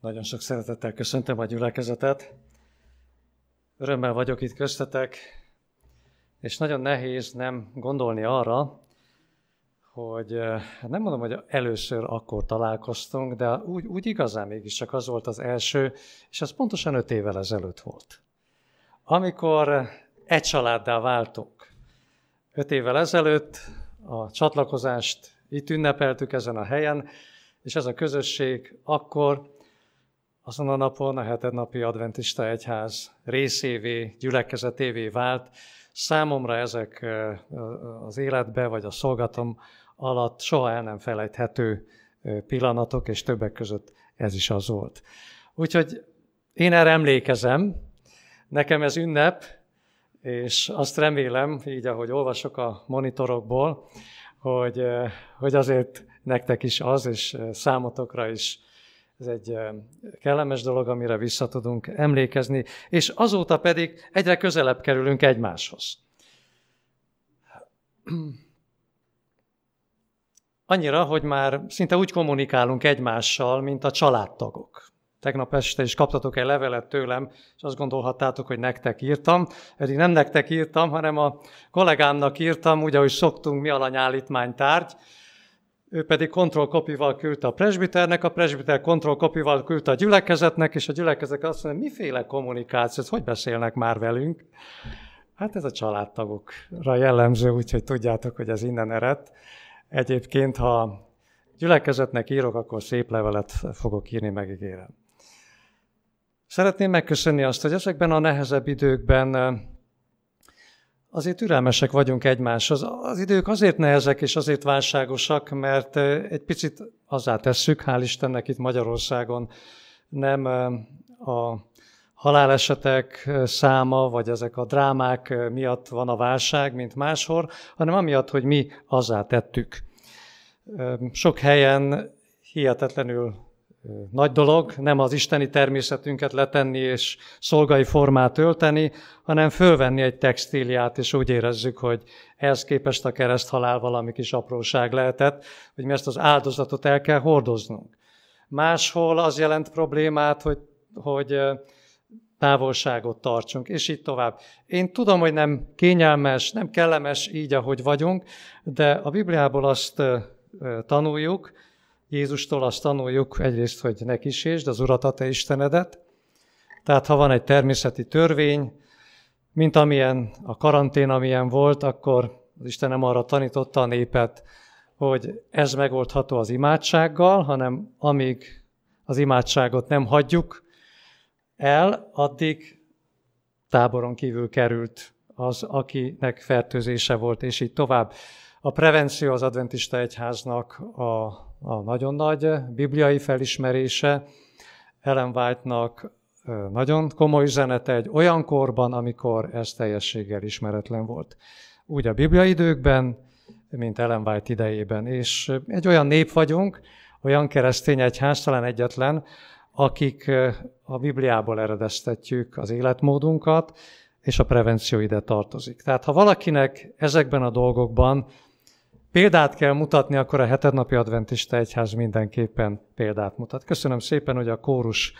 Nagyon sok szeretettel köszöntöm a gyülekezetet. Örömmel vagyok itt köztetek, és nagyon nehéz nem gondolni arra, hogy hát nem mondom, hogy először akkor találkoztunk, de úgy, úgy igazán mégiscsak az volt az első, és az pontosan öt évvel ezelőtt volt. Amikor egy családdá váltunk. Öt évvel ezelőtt a csatlakozást itt ünnepeltük ezen a helyen, és ez a közösség akkor azon a napon a hetednapi adventista egyház részévé, gyülekezetévé vált. Számomra ezek az életbe, vagy a szolgatom alatt soha el nem felejthető pillanatok, és többek között ez is az volt. Úgyhogy én erre emlékezem, nekem ez ünnep, és azt remélem, így ahogy olvasok a monitorokból, hogy, hogy azért nektek is az, és számotokra is ez egy kellemes dolog, amire vissza tudunk emlékezni, és azóta pedig egyre közelebb kerülünk egymáshoz. Annyira, hogy már szinte úgy kommunikálunk egymással, mint a családtagok. Tegnap este is kaptatok egy levelet tőlem, és azt gondolhattátok, hogy nektek írtam. Pedig nem nektek írtam, hanem a kollégámnak írtam, úgy, ahogy szoktunk mi alanyállítmánytárgy, ő pedig kontroll kopival küldte a presbiternek, a presbiter kontroll kopival küldte a gyülekezetnek, és a gyülekezet azt mondja, miféle kommunikáció, hogy beszélnek már velünk? Hát ez a családtagokra jellemző, úgyhogy tudjátok, hogy ez innen eredt. Egyébként, ha gyülekezetnek írok, akkor szép levelet fogok írni, megígérem. Szeretném megköszönni azt, hogy ezekben a nehezebb időkben azért türelmesek vagyunk egymáshoz. Az idők azért nehezek és azért válságosak, mert egy picit azzá tesszük, hál' Istennek itt Magyarországon nem a halálesetek száma, vagy ezek a drámák miatt van a válság, mint máshol, hanem amiatt, hogy mi azzá tettük. Sok helyen hihetetlenül nagy dolog, nem az isteni természetünket letenni és szolgai formát ölteni, hanem fölvenni egy textíliát, és úgy érezzük, hogy ehhez képest a kereszthalál valami kis apróság lehetett, hogy mi ezt az áldozatot el kell hordoznunk. Máshol az jelent problémát, hogy, hogy távolságot tartsunk, és így tovább. Én tudom, hogy nem kényelmes, nem kellemes így, ahogy vagyunk, de a Bibliából azt tanuljuk, Jézustól azt tanuljuk egyrészt, hogy ne kísértsd az Urat, a te Istenedet. Tehát ha van egy természeti törvény, mint amilyen a karantén, amilyen volt, akkor az Isten nem arra tanította a népet, hogy ez megoldható az imádsággal, hanem amíg az imádságot nem hagyjuk el, addig táboron kívül került az, akinek fertőzése volt, és így tovább. A prevenció az adventista egyháznak a, a nagyon nagy bibliai felismerése. Ellen White-nak nagyon komoly üzenete egy olyan korban, amikor ez teljességgel ismeretlen volt. Úgy a bibliai időkben, mint Ellen White idejében. És egy olyan nép vagyunk, olyan keresztény egyház, talán egyetlen, akik a Bibliából eredeztetjük az életmódunkat, és a prevenció ide tartozik. Tehát ha valakinek ezekben a dolgokban példát kell mutatni, akkor a hetednapi adventista egyház mindenképpen példát mutat. Köszönöm szépen, hogy a kórus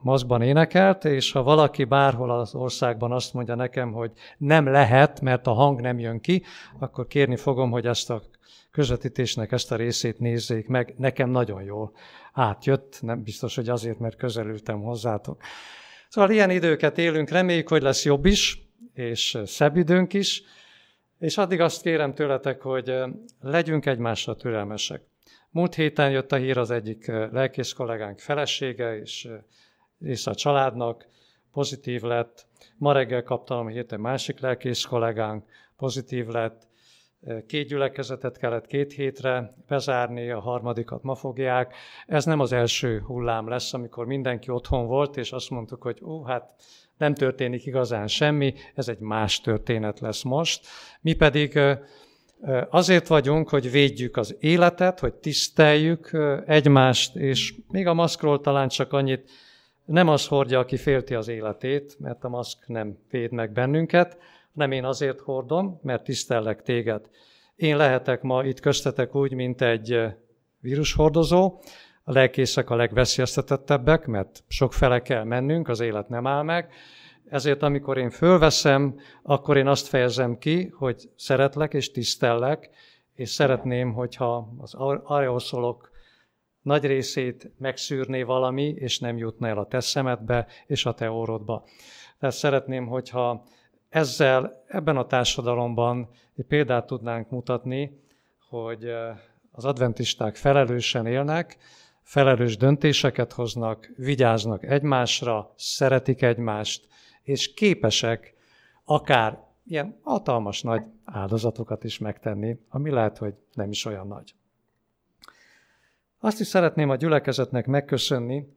maszkban énekelt, és ha valaki bárhol az országban azt mondja nekem, hogy nem lehet, mert a hang nem jön ki, akkor kérni fogom, hogy ezt a közvetítésnek ezt a részét nézzék meg. Nekem nagyon jól átjött, nem biztos, hogy azért, mert közelültem hozzátok. Szóval ilyen időket élünk, reméljük, hogy lesz jobb is, és szebb időnk is, és addig azt kérem tőletek, hogy legyünk egymásra türelmesek. Múlt héten jött a hír az egyik lelkész kollégánk felesége, és, és a családnak pozitív lett. Ma reggel kaptam a héten másik lelkész kollégánk, pozitív lett. Két gyülekezetet kellett két hétre bezárni, a harmadikat ma fogják. Ez nem az első hullám lesz, amikor mindenki otthon volt, és azt mondtuk, hogy ó, hát nem történik igazán semmi, ez egy más történet lesz most. Mi pedig azért vagyunk, hogy védjük az életet, hogy tiszteljük egymást, és még a maszkról talán csak annyit, nem az hordja, aki félti az életét, mert a maszk nem véd meg bennünket, nem én azért hordom, mert tisztellek téged. Én lehetek ma itt köztetek úgy, mint egy vírushordozó, A lelkészek a legveszélyeztetettebbek, mert sok fele kell mennünk, az élet nem áll meg. Ezért amikor én fölveszem, akkor én azt fejezem ki, hogy szeretlek és tisztellek, és szeretném, hogyha az areoszolok nagy részét megszűrné valami, és nem jutna el a te szemedbe és a te órodba. Tehát szeretném, hogyha ezzel ebben a társadalomban egy példát tudnánk mutatni, hogy eh, az adventisták felelősen élnek, felelős döntéseket hoznak, vigyáznak egymásra, szeretik egymást, és képesek akár ilyen hatalmas nagy áldozatokat is megtenni, ami lehet, hogy nem is olyan nagy. Azt is szeretném a gyülekezetnek megköszönni,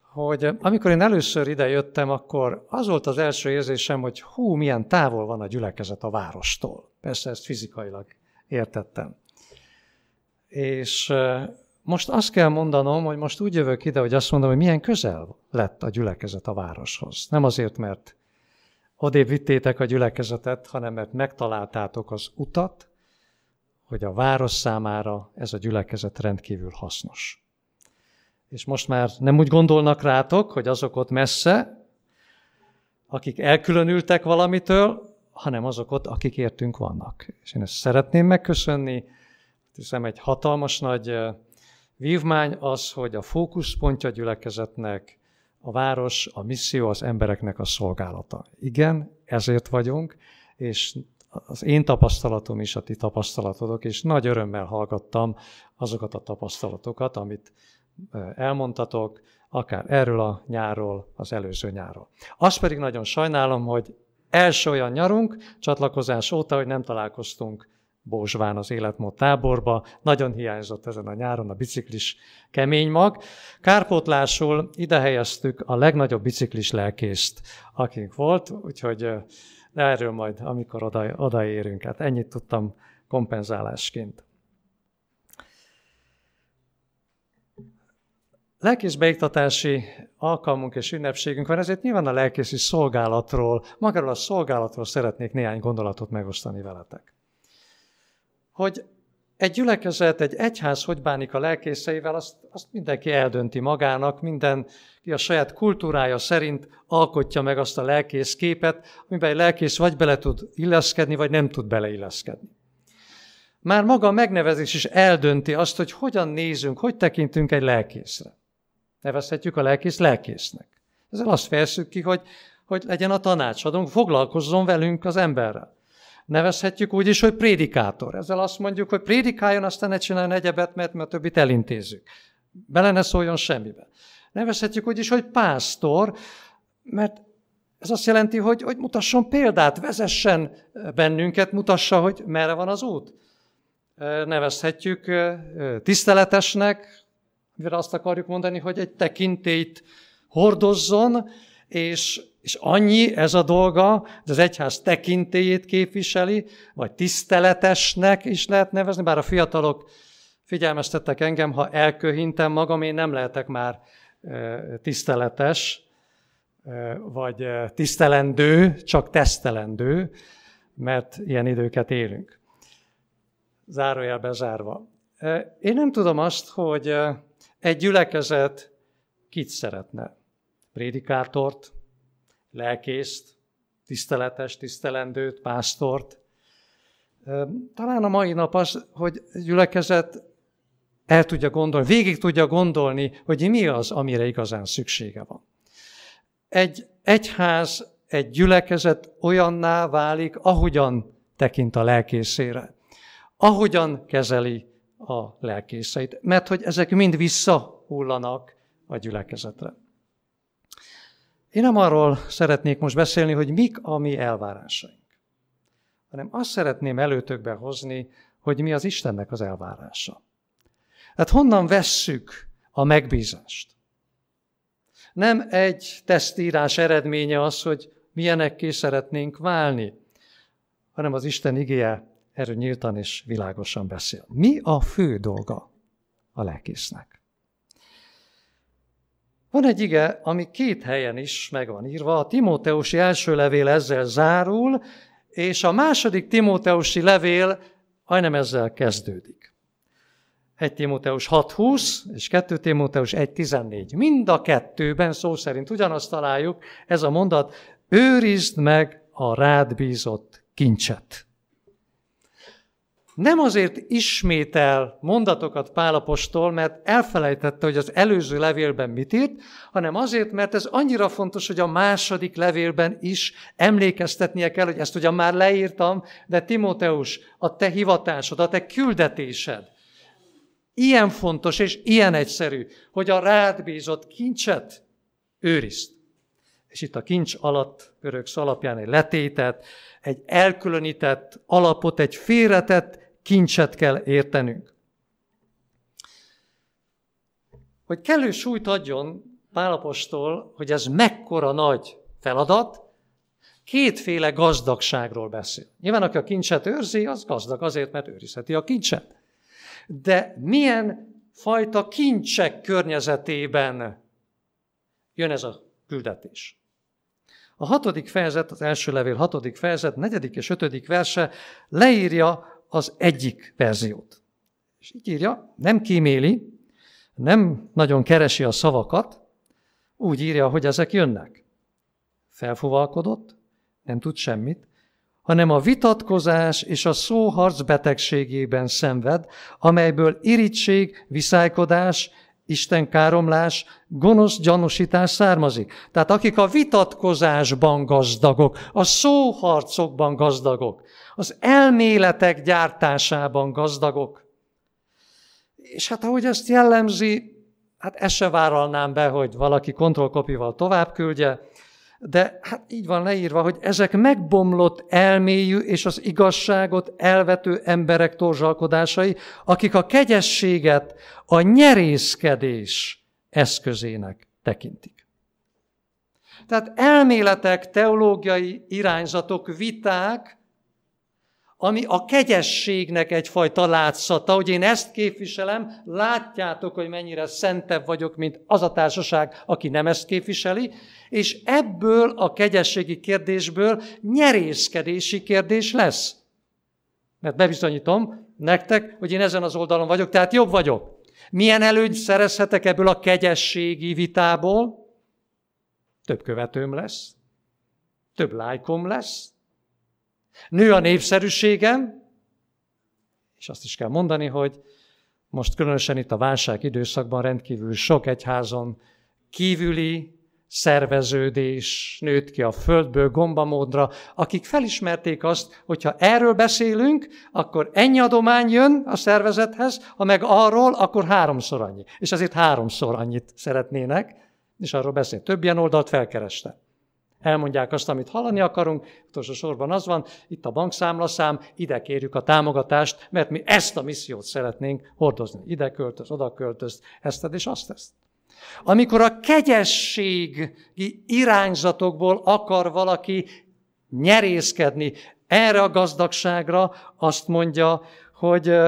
hogy amikor én először ide jöttem, akkor az volt az első érzésem, hogy hú, milyen távol van a gyülekezet a várostól. Persze ezt fizikailag értettem. És most azt kell mondanom, hogy most úgy jövök ide, hogy azt mondom, hogy milyen közel lett a gyülekezet a városhoz. Nem azért, mert odébb vittétek a gyülekezetet, hanem mert megtaláltátok az utat, hogy a város számára ez a gyülekezet rendkívül hasznos. És most már nem úgy gondolnak rátok, hogy azok ott messze, akik elkülönültek valamitől, hanem azok ott, akik értünk vannak. És én ezt szeretném megköszönni, hiszem egy hatalmas nagy vívmány az, hogy a fókuszpontja gyülekezetnek a város, a misszió az embereknek a szolgálata. Igen, ezért vagyunk, és az én tapasztalatom is a ti tapasztalatodok, és nagy örömmel hallgattam azokat a tapasztalatokat, amit elmondtatok, akár erről a nyárról, az előző nyárról. Azt pedig nagyon sajnálom, hogy első olyan nyarunk, csatlakozás óta, hogy nem találkoztunk Bózsván az életmód táborba. Nagyon hiányzott ezen a nyáron a biciklis kemény mag. Kárpótlásul ide helyeztük a legnagyobb biciklis lelkészt, akink volt, úgyhogy erről majd, amikor oda, odaérünk. Hát ennyit tudtam kompenzálásként. Lelkészbeiktatási alkalmunk és ünnepségünk van, ezért nyilván a lelkészi szolgálatról, magáról a szolgálatról szeretnék néhány gondolatot megosztani veletek hogy egy gyülekezet, egy egyház hogy bánik a lelkészeivel, azt, azt mindenki eldönti magának, mindenki a saját kultúrája szerint alkotja meg azt a lelkész képet, amiben egy lelkész vagy bele tud illeszkedni, vagy nem tud beleilleszkedni. Már maga a megnevezés is eldönti azt, hogy hogyan nézünk, hogy tekintünk egy lelkészre. Nevezhetjük a lelkész lelkésznek. Ezzel azt fejezzük ki, hogy, hogy legyen a tanácsadónk, foglalkozzon velünk az emberrel. Nevezhetjük úgy is, hogy prédikátor. Ezzel azt mondjuk, hogy prédikáljon, aztán ne csináljon egyebet, mert, mert többit elintézzük. Bele ne szóljon semmibe. Nevezhetjük úgy is, hogy pásztor, mert ez azt jelenti, hogy, hogy mutasson példát, vezessen bennünket, mutassa, hogy merre van az út. Nevezhetjük tiszteletesnek, mivel azt akarjuk mondani, hogy egy tekintélyt hordozzon, és és annyi ez a dolga, hogy az egyház tekintélyét képviseli, vagy tiszteletesnek is lehet nevezni, bár a fiatalok figyelmeztettek engem, ha elköhintem magam, én nem lehetek már tiszteletes, vagy tisztelendő, csak tesztelendő, mert ilyen időket élünk. Zárójelbe zárva. Én nem tudom azt, hogy egy gyülekezet kit szeretne. Prédikátort, lelkészt, tiszteletes, tisztelendőt, pásztort. Talán a mai nap az, hogy gyülekezet el tudja gondolni, végig tudja gondolni, hogy mi az, amire igazán szüksége van. Egy egyház, egy gyülekezet olyanná válik, ahogyan tekint a lelkészére, ahogyan kezeli a lelkészeit, mert hogy ezek mind visszahullanak a gyülekezetre. Én nem arról szeretnék most beszélni, hogy mik a mi elvárásaink, hanem azt szeretném előtökbe hozni, hogy mi az Istennek az elvárása. Hát honnan vesszük a megbízást? Nem egy tesztírás eredménye az, hogy milyenekké szeretnénk válni, hanem az Isten igéje erről nyíltan és világosan beszél. Mi a fő dolga a lelkésznek? Van egy ige, ami két helyen is meg van írva. A Timóteusi első levél ezzel zárul, és a második Timóteusi levél majdnem ezzel kezdődik. 1 Timóteus 6.20 és 2 Timóteus 1.14. Mind a kettőben szó szerint ugyanazt találjuk, ez a mondat, őrizd meg a rád bízott kincset. Nem azért ismétel mondatokat Pálapostól, mert elfelejtette, hogy az előző levélben mit írt, hanem azért, mert ez annyira fontos, hogy a második levélben is emlékeztetnie kell, hogy ezt ugyan már leírtam, de Timóteus, a te hivatásod, a te küldetésed, ilyen fontos és ilyen egyszerű, hogy a rád bízott kincset őrizd. És itt a kincs alatt görög alapján egy letétet, egy elkülönített alapot, egy félretett kincset kell értenünk. Hogy kellő súlyt adjon Pálapostól, hogy ez mekkora nagy feladat, kétféle gazdagságról beszél. Nyilván, aki a kincset őrzi, az gazdag azért, mert őrizheti a kincset. De milyen fajta kincsek környezetében jön ez a küldetés? A hatodik fejezet, az első levél hatodik fejezet, negyedik és ötödik verse leírja az egyik verziót. És így írja, nem kíméli, nem nagyon keresi a szavakat, úgy írja, hogy ezek jönnek. Felfuvalkodott, nem tud semmit, hanem a vitatkozás és a szóharc betegségében szenved, amelyből irítség, viszálykodás, Isten káromlás, gonosz gyanúsítás származik. Tehát akik a vitatkozásban gazdagok, a szóharcokban gazdagok, az elméletek gyártásában gazdagok. És hát ahogy ezt jellemzi, hát ezt se vállalnám be, hogy valaki kontrollkopival tovább küldje, de hát így van leírva, hogy ezek megbomlott elmélyű és az igazságot elvető emberek torzsalkodásai, akik a kegyességet a nyerészkedés eszközének tekintik. Tehát elméletek, teológiai irányzatok, viták, ami a kegyességnek egyfajta látszata, hogy én ezt képviselem, látjátok, hogy mennyire szentebb vagyok, mint az a társaság, aki nem ezt képviseli, és ebből a kegyességi kérdésből nyerészkedési kérdés lesz. Mert bebizonyítom nektek, hogy én ezen az oldalon vagyok, tehát jobb vagyok. Milyen előny szerezhetek ebből a kegyességi vitából? Több követőm lesz, több lájkom lesz, Nő a népszerűségem, és azt is kell mondani, hogy most különösen itt a válság időszakban rendkívül sok egyházon kívüli szerveződés nőtt ki a földből gombamódra, akik felismerték azt, hogyha erről beszélünk, akkor ennyi adomány jön a szervezethez, ha meg arról, akkor háromszor annyi. És azért háromszor annyit szeretnének, és arról beszél. Több ilyen oldalt felkereste elmondják azt, amit hallani akarunk, utolsó sorban az van, itt a bankszámlaszám, ide kérjük a támogatást, mert mi ezt a missziót szeretnénk hordozni. Ide költöz, oda költöz, ezt és azt ezt. Amikor a kegyességi irányzatokból akar valaki nyerészkedni erre a gazdagságra, azt mondja, hogy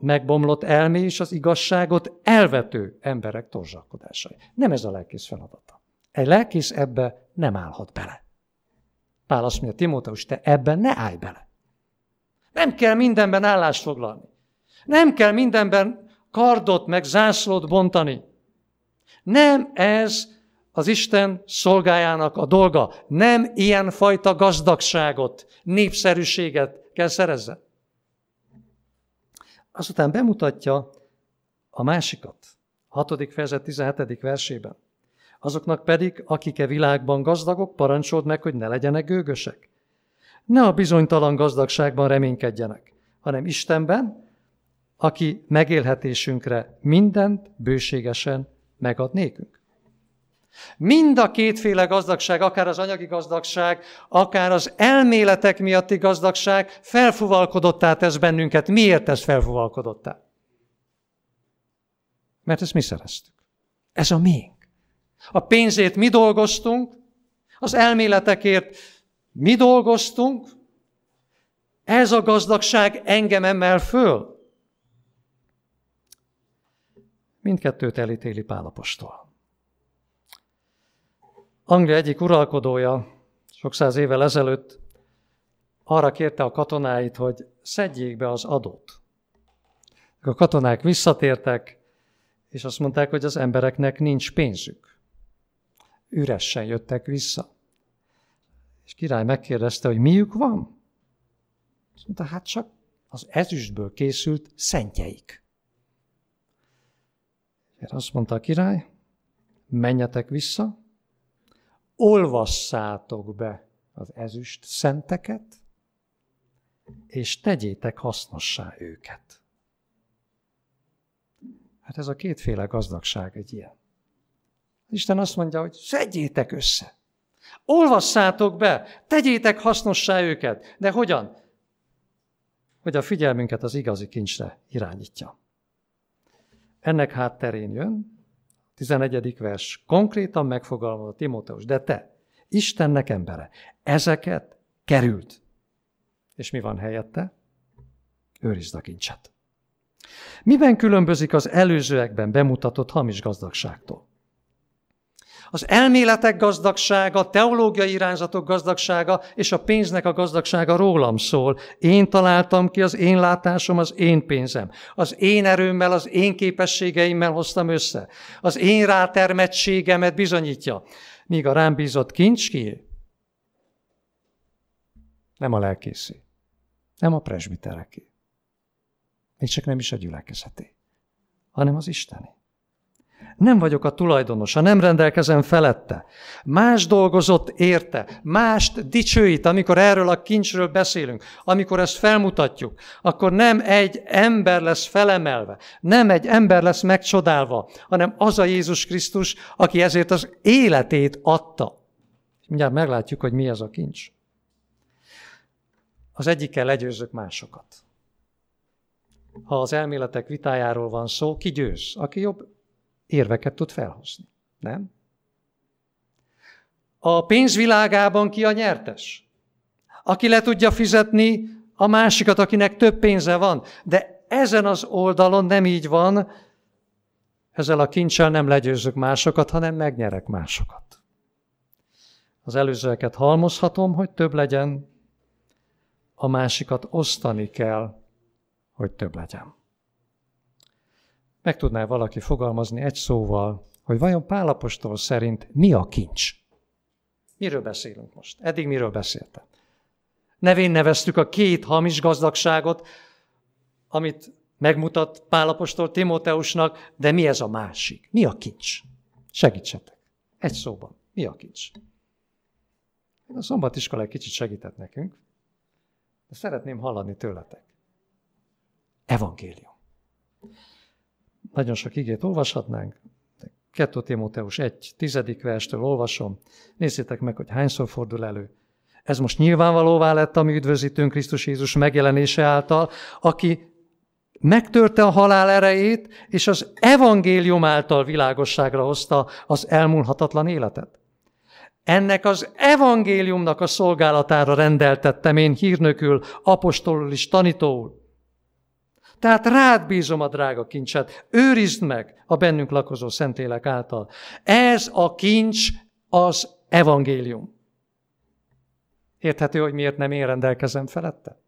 megbomlott elmé és az igazságot elvető emberek torzsalkodásai. Nem ez a lelkész feladata. Egy lelkész ebbe nem állhat bele. Pál azt mondja, Timóteus, te ebben ne állj bele. Nem kell mindenben állást foglalni. Nem kell mindenben kardot meg zászlót bontani. Nem ez az Isten szolgájának a dolga. Nem ilyen fajta gazdagságot, népszerűséget kell szerezzen. Azután bemutatja a másikat. 6. fejezet 17. versében. Azoknak pedig, akik e világban gazdagok, parancsold meg, hogy ne legyenek gőgösek. Ne a bizonytalan gazdagságban reménykedjenek, hanem Istenben, aki megélhetésünkre mindent bőségesen megad nékünk. Mind a kétféle gazdagság, akár az anyagi gazdagság, akár az elméletek miatti gazdagság felfuvalkodottá tesz bennünket. Miért ez felfuvalkodottá? Mert ezt mi szereztük. Ez a miénk. A pénzét mi dolgoztunk, az elméletekért mi dolgoztunk, ez a gazdagság engem emel föl. Mindkettőt elítéli Pálapostól. Anglia egyik uralkodója sok száz évvel ezelőtt arra kérte a katonáit, hogy szedjék be az adót. A katonák visszatértek, és azt mondták, hogy az embereknek nincs pénzük. Üresen jöttek vissza. És király megkérdezte, hogy miük van? Azt mondta, hát csak az ezüstből készült szentjeik. És azt mondta a király, menjetek vissza, olvasszátok be az ezüst szenteket, és tegyétek hasznossá őket. Hát ez a kétféle gazdagság egy ilyen. Isten azt mondja, hogy szedjétek össze. Olvasszátok be, tegyétek hasznossá őket. De hogyan? Hogy a figyelmünket az igazi kincsre irányítja. Ennek hátterén jön, 11. vers, konkrétan megfogalmazza Timóteus, de te, Istennek embere, ezeket került. És mi van helyette? Őrizd a kincset. Miben különbözik az előzőekben bemutatott hamis gazdagságtól? Az elméletek gazdagsága, a teológiai irányzatok gazdagsága és a pénznek a gazdagsága rólam szól. Én találtam ki, az én látásom, az én pénzem. Az én erőmmel, az én képességeimmel hoztam össze. Az én rátermettségemet bizonyítja. Míg a rám bízott kincs ki? Nem a lelkészé. Nem a presbitereké. Még csak nem is a gyülekezeté, hanem az Isteni. Nem vagyok a tulajdonosa, nem rendelkezem felette. Más dolgozott érte, mást dicsőít, amikor erről a kincsről beszélünk, amikor ezt felmutatjuk, akkor nem egy ember lesz felemelve, nem egy ember lesz megcsodálva, hanem az a Jézus Krisztus, aki ezért az életét adta. Mindjárt meglátjuk, hogy mi ez a kincs. Az egyikkel legyőzök másokat. Ha az elméletek vitájáról van szó, ki győz? Aki jobb érveket tud felhozni. Nem? A pénzvilágában ki a nyertes? Aki le tudja fizetni a másikat, akinek több pénze van. De ezen az oldalon nem így van, ezzel a kincsel nem legyőzök másokat, hanem megnyerek másokat. Az előzőeket halmozhatom, hogy több legyen, a másikat osztani kell, hogy több legyen. Meg tudná valaki fogalmazni egy szóval, hogy vajon Pálapostól szerint mi a kincs? Miről beszélünk most? Eddig miről beszéltem? Nevén neveztük a két hamis gazdagságot, amit megmutat Pálapostól Timóteusnak, de mi ez a másik? Mi a kincs? Segítsetek. Egy szóban. Mi a kincs? A szombatiskola egy kicsit segített nekünk, de szeretném hallani tőletek. Evangélium. Nagyon sok igét olvashatnánk. 2 Timóteus 1, tizedik verstől olvasom. Nézzétek meg, hogy hányszor fordul elő. Ez most nyilvánvalóvá lett a mi üdvözítőnk Krisztus Jézus megjelenése által, aki megtörte a halál erejét, és az evangélium által világosságra hozta az elmúlhatatlan életet. Ennek az evangéliumnak a szolgálatára rendeltettem én hírnökül, apostolul és tanítóul. Tehát rád bízom a drága kincset, őrizd meg a bennünk lakozó szentélek által. Ez a kincs az evangélium. Érthető, hogy miért nem én rendelkezem felette?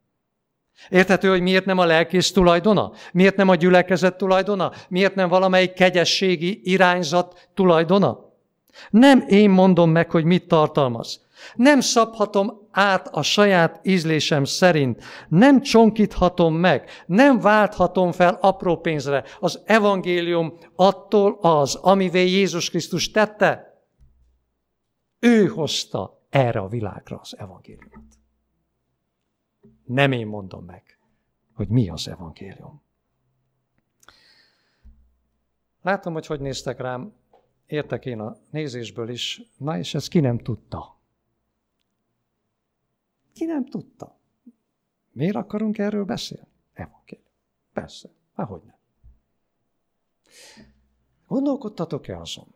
Érthető, hogy miért nem a lelkész tulajdona? Miért nem a gyülekezet tulajdona? Miért nem valamelyik kegyességi irányzat tulajdona? Nem én mondom meg, hogy mit tartalmaz. Nem szabhatom át a saját ízlésem szerint. Nem csonkíthatom meg, nem válthatom fel apró pénzre. Az evangélium attól az, amivé Jézus Krisztus tette. Ő hozta erre a világra az evangéliumot. Nem én mondom meg, hogy mi az evangélium. Látom, hogy hogy néztek rám, értek én a nézésből is, na és ezt ki nem tudta. Ki nem tudta? Miért akarunk erről beszélni? Evangélium. Persze, ahogy nem. Gondolkodtatok-e azon,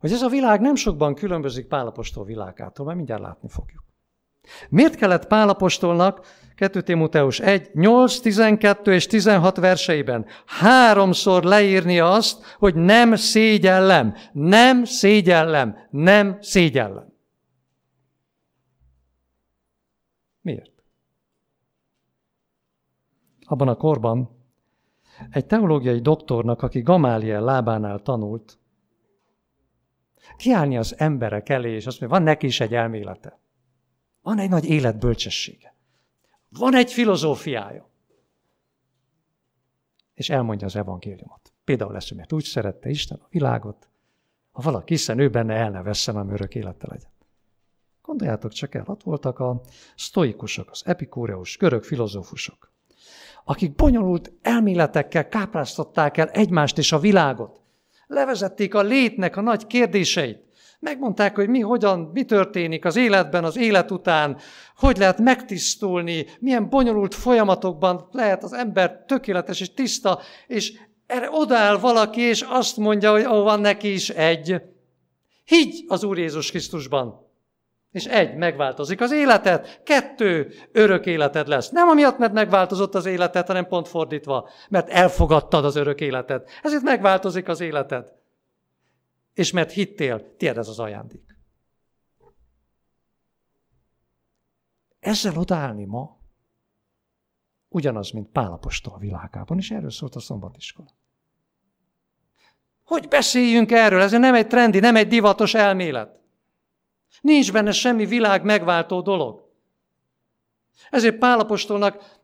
hogy ez a világ nem sokban különbözik Pálapostól világától, mert mindjárt látni fogjuk. Miért kellett Pálapostolnak 2 Timoteus 1, 8, 12 és 16 verseiben háromszor leírnia azt, hogy nem szégyellem, nem szégyellem, nem szégyellem. Miért? Abban a korban egy teológiai doktornak, aki Gamáliel lábánál tanult, kiállni az emberek elé, és azt mondja, van neki is egy elmélete. Van egy nagy életbölcsessége. Van egy filozófiája. És elmondja az evangéliumot. Például lesz, mert úgy szerette Isten a világot, ha valaki hiszen ő benne el ne vesszen, ami örök élete legyen. Gondoljátok csak el, ott voltak a sztoikusok, az epikúreus, görög filozófusok, akik bonyolult elméletekkel kápráztatták el egymást és a világot. Levezették a létnek a nagy kérdéseit. Megmondták, hogy mi, hogyan, mi történik az életben, az élet után, hogy lehet megtisztulni, milyen bonyolult folyamatokban lehet az ember tökéletes és tiszta, és erre odáll valaki, és azt mondja, hogy ó, van neki is egy. Higgy az Úr Jézus Krisztusban. És egy, megváltozik az életed, kettő, örök életed lesz. Nem amiatt, mert megváltozott az életed, hanem pont fordítva, mert elfogadtad az örök életed. Ezért megváltozik az életed. És mert hittél, tiéd ez az ajándék. Ezzel odállni ma, ugyanaz, mint Pálapostól a világában, és erről szólt a szombatiskola. Hogy beszéljünk erről? Ez nem egy trendi, nem egy divatos elmélet. Nincs benne semmi világ megváltó dolog. Ezért Pálapostolnak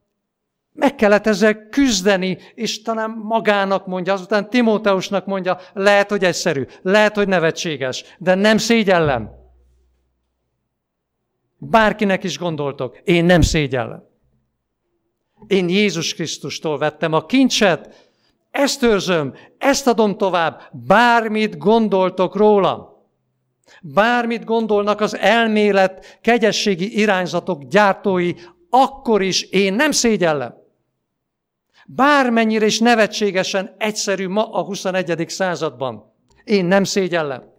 meg kellett ezzel küzdeni, és talán magának mondja, azután Timóteusnak mondja, lehet, hogy egyszerű, lehet, hogy nevetséges, de nem szégyellem. Bárkinek is gondoltok, én nem szégyellem. Én Jézus Krisztustól vettem a kincset, ezt őrzöm, ezt adom tovább, bármit gondoltok rólam. Bármit gondolnak az elmélet, kegyességi irányzatok gyártói, akkor is én nem szégyellem. Bármennyire is nevetségesen egyszerű ma a 21. században. Én nem szégyellem.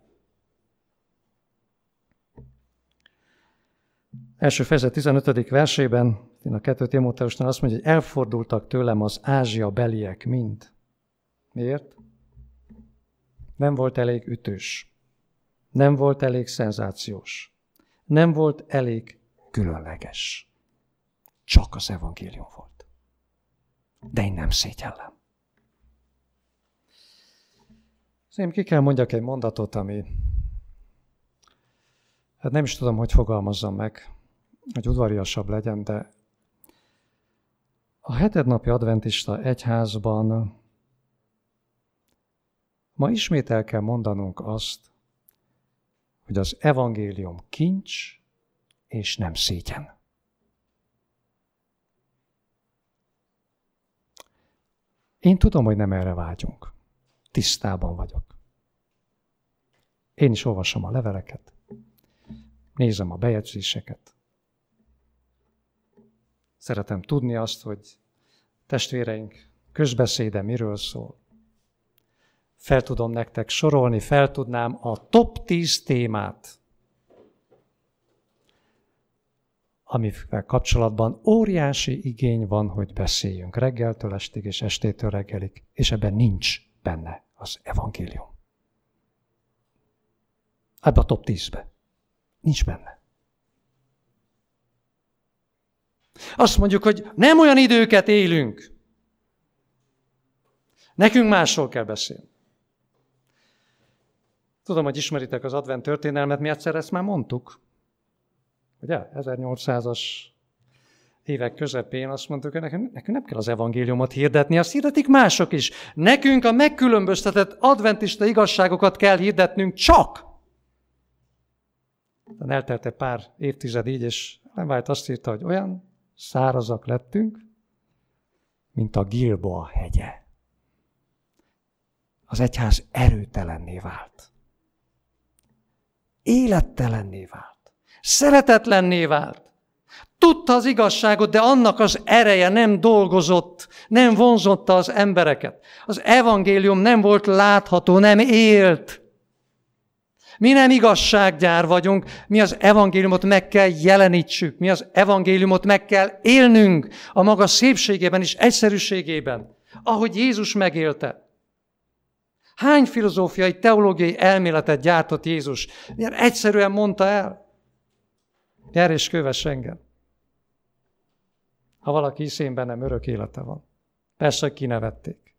Első fejezet 15. versében, én a 2 Timóteusnál azt mondja, hogy elfordultak tőlem az Ázsia beliek mind. Miért? Nem volt elég ütős. Nem volt elég szenzációs. Nem volt elég különleges. Csak az evangélium volt. De én nem szégyellem. Szerintem ki kell mondjak egy mondatot, ami hát nem is tudom, hogy fogalmazzam meg, hogy udvariasabb legyen, de a hetednapi adventista egyházban Ma ismét el kell mondanunk azt, hogy az evangélium kincs és nem szégyen. Én tudom, hogy nem erre vágyunk. Tisztában vagyok. Én is olvasom a leveleket, nézem a bejegyzéseket. Szeretem tudni azt, hogy testvéreink közbeszéde miről szól fel tudom nektek sorolni, fel tudnám a top 10 témát, amivel kapcsolatban óriási igény van, hogy beszéljünk reggeltől estig és estétől reggelig, és ebben nincs benne az evangélium. Ebbe a top 10-be. Nincs benne. Azt mondjuk, hogy nem olyan időket élünk. Nekünk másról kell beszélni. Tudom, hogy ismeritek az advent történelmet, mi egyszer ezt már mondtuk. Ugye? 1800-as évek közepén azt mondtuk, hogy nekünk, nekünk nem kell az evangéliumot hirdetni, azt hirdetik mások is. Nekünk a megkülönböztetett adventista igazságokat kell hirdetnünk csak. De eltelt egy pár évtized így, és nem vált azt írta, hogy olyan szárazak lettünk, mint a Gilboa hegye. Az egyház erőtelenné vált élettelenné vált. Szeretetlenné vált. Tudta az igazságot, de annak az ereje nem dolgozott, nem vonzotta az embereket. Az evangélium nem volt látható, nem élt. Mi nem igazsággyár vagyunk, mi az evangéliumot meg kell jelenítsük, mi az evangéliumot meg kell élnünk a maga szépségében és egyszerűségében, ahogy Jézus megélte. Hány filozófiai, teológiai elméletet gyártott Jézus? Milyen egyszerűen mondta el? Gyere és kövess engem. Ha valaki hisz én bennem, örök élete van. Persze, hogy kinevették.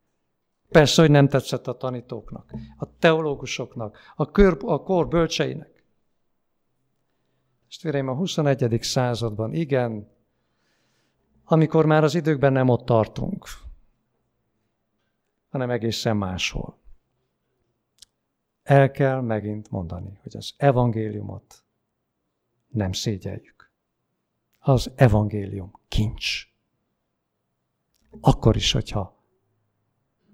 Persze, hogy nem tetszett a tanítóknak, a teológusoknak, a, kör, a kor bölcseinek. Tényleg a 21. században, igen, amikor már az időkben nem ott tartunk, hanem egészen máshol. El kell megint mondani, hogy az evangéliumot nem szégyeljük. Az evangélium kincs. Akkor is, hogyha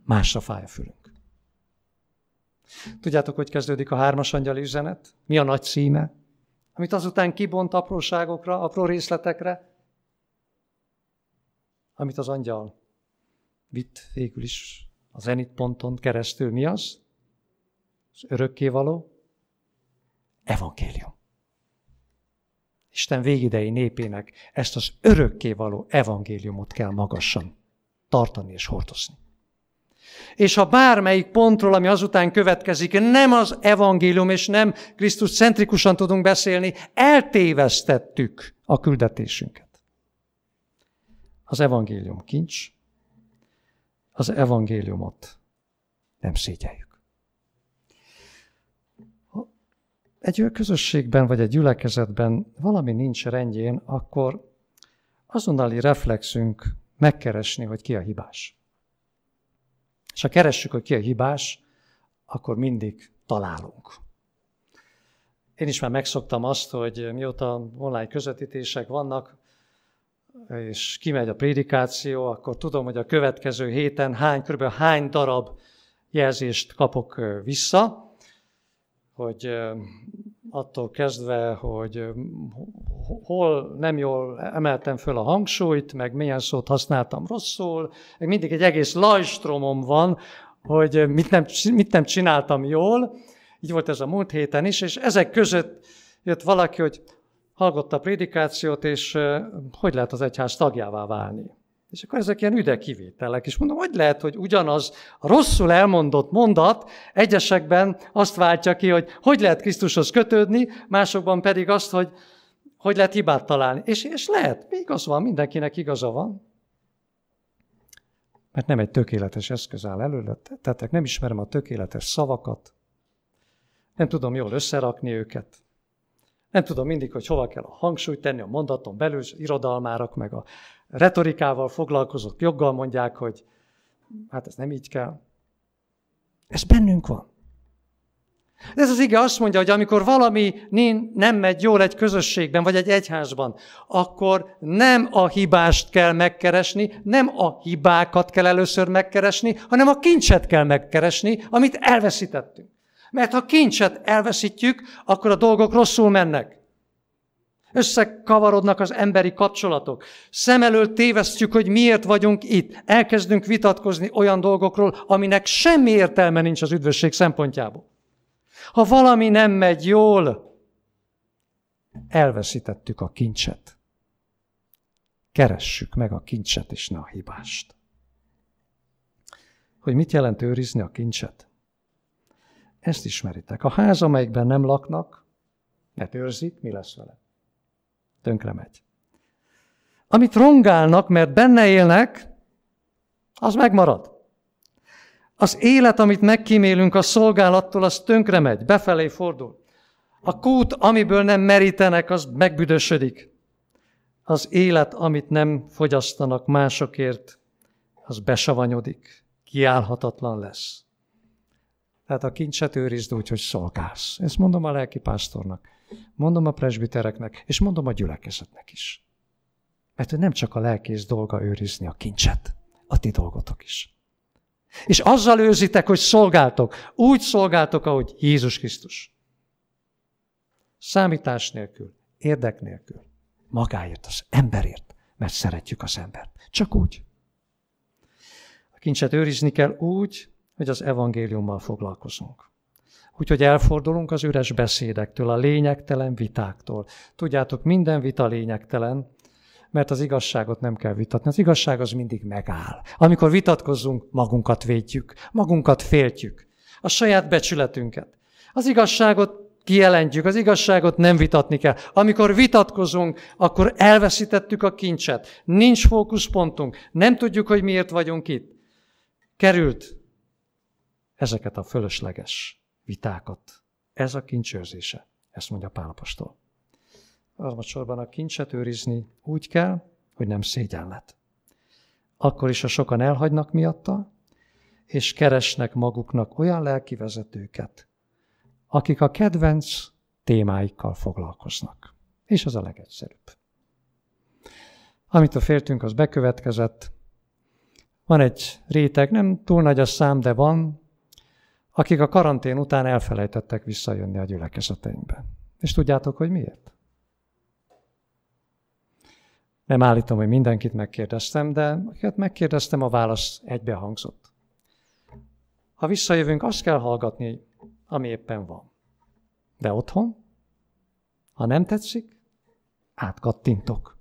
másra fáj a fülünk. Tudjátok, hogy kezdődik a hármas angyali üzenet? Mi a nagy címe? Amit azután kibont apróságokra, apró részletekre, amit az angyal vitt végül is a zenitponton keresztül. Mi az? Az örökkévaló evangélium. Isten végidei népének ezt az örökkévaló evangéliumot kell magasan tartani és hordozni. És ha bármelyik pontról, ami azután következik, nem az evangélium és nem Krisztus centrikusan tudunk beszélni, eltévesztettük a küldetésünket. Az evangélium kincs, az evangéliumot nem szégyeljük. Ha egy közösségben vagy egy gyülekezetben valami nincs rendjén, akkor azonnali reflexünk megkeresni, hogy ki a hibás. És ha keressük, hogy ki a hibás, akkor mindig találunk. Én is már megszoktam azt, hogy mióta online közvetítések vannak, és kimegy a prédikáció, akkor tudom, hogy a következő héten hány, kb. hány darab jelzést kapok vissza, hogy attól kezdve, hogy hol nem jól emeltem föl a hangsúlyt, meg milyen szót használtam rosszul, meg mindig egy egész lajstromom van, hogy mit nem, mit nem csináltam jól. Így volt ez a múlt héten is, és ezek között jött valaki, hogy hallgatta a prédikációt, és hogy lehet az egyház tagjává válni. És akkor ezek ilyen üde kivételek, és mondom, hogy lehet, hogy ugyanaz a rosszul elmondott mondat egyesekben azt váltja ki, hogy hogy lehet Krisztushoz kötődni, másokban pedig azt, hogy hogy lehet hibát találni. És, és lehet, igaz van, mindenkinek igaza van. Mert nem egy tökéletes eszköz áll előttetek, nem ismerem a tökéletes szavakat, nem tudom jól összerakni őket, nem tudom mindig, hogy hova kell a hangsúlyt tenni a mondaton belül, és irodalmárak, meg a retorikával foglalkozók joggal mondják, hogy hát ez nem így kell. Ez bennünk van. Ez az ige azt mondja, hogy amikor valami nem megy jól egy közösségben, vagy egy egyházban, akkor nem a hibást kell megkeresni, nem a hibákat kell először megkeresni, hanem a kincset kell megkeresni, amit elveszítettünk. Mert ha kincset elveszítjük, akkor a dolgok rosszul mennek. Összekavarodnak az emberi kapcsolatok. Szem előtt tévesztjük, hogy miért vagyunk itt. Elkezdünk vitatkozni olyan dolgokról, aminek semmi értelme nincs az üdvösség szempontjából. Ha valami nem megy jól, elveszítettük a kincset. Keressük meg a kincset és ne a hibást. Hogy mit jelent őrizni a kincset? Ezt ismeritek. A ház, amelyikben nem laknak, mert őrzik, mi lesz vele? Tönkre megy. Amit rongálnak, mert benne élnek, az megmarad. Az élet, amit megkímélünk a szolgálattól, az tönkre megy, befelé fordul. A kút, amiből nem merítenek, az megbüdösödik. Az élet, amit nem fogyasztanak másokért, az besavanyodik, kiállhatatlan lesz. Tehát a kincset őrizd úgy, hogy szolgálsz. Ezt mondom a lelkipásztornak, mondom a presbitereknek, és mondom a gyülekezetnek is. Mert nem csak a lelkész dolga őrizni a kincset, a ti dolgotok is. És azzal őrzitek, hogy szolgáltok. Úgy szolgáltok, ahogy Jézus Krisztus. Számítás nélkül, érdek nélkül. Magáért, az emberért, mert szeretjük az embert. Csak úgy. A kincset őrizni kell úgy, hogy az evangéliummal foglalkozunk. Úgyhogy elfordulunk az üres beszédektől, a lényegtelen vitáktól. Tudjátok, minden vita lényegtelen, mert az igazságot nem kell vitatni. Az igazság az mindig megáll. Amikor vitatkozunk, magunkat védjük, magunkat féltjük, a saját becsületünket. Az igazságot kijelentjük, az igazságot nem vitatni kell. Amikor vitatkozunk, akkor elveszítettük a kincset. Nincs fókuszpontunk, nem tudjuk, hogy miért vagyunk itt. Került ezeket a fölösleges vitákat. Ez a kincsőrzése. Ezt mondja Pálapostól. Harmadsorban a kincset őrizni úgy kell, hogy nem szégyenlet. Akkor is, ha sokan elhagynak miatta, és keresnek maguknak olyan lelkivezetőket, akik a kedvenc témáikkal foglalkoznak. És az a legegyszerűbb. Amit a féltünk, az bekövetkezett. Van egy réteg, nem túl nagy a szám, de van, akik a karantén után elfelejtettek visszajönni a gyülekezeteinkbe. És tudjátok, hogy miért? Nem állítom, hogy mindenkit megkérdeztem, de akiket megkérdeztem, a válasz egybehangzott. Ha visszajövünk, azt kell hallgatni, ami éppen van. De otthon, ha nem tetszik, átkattintok.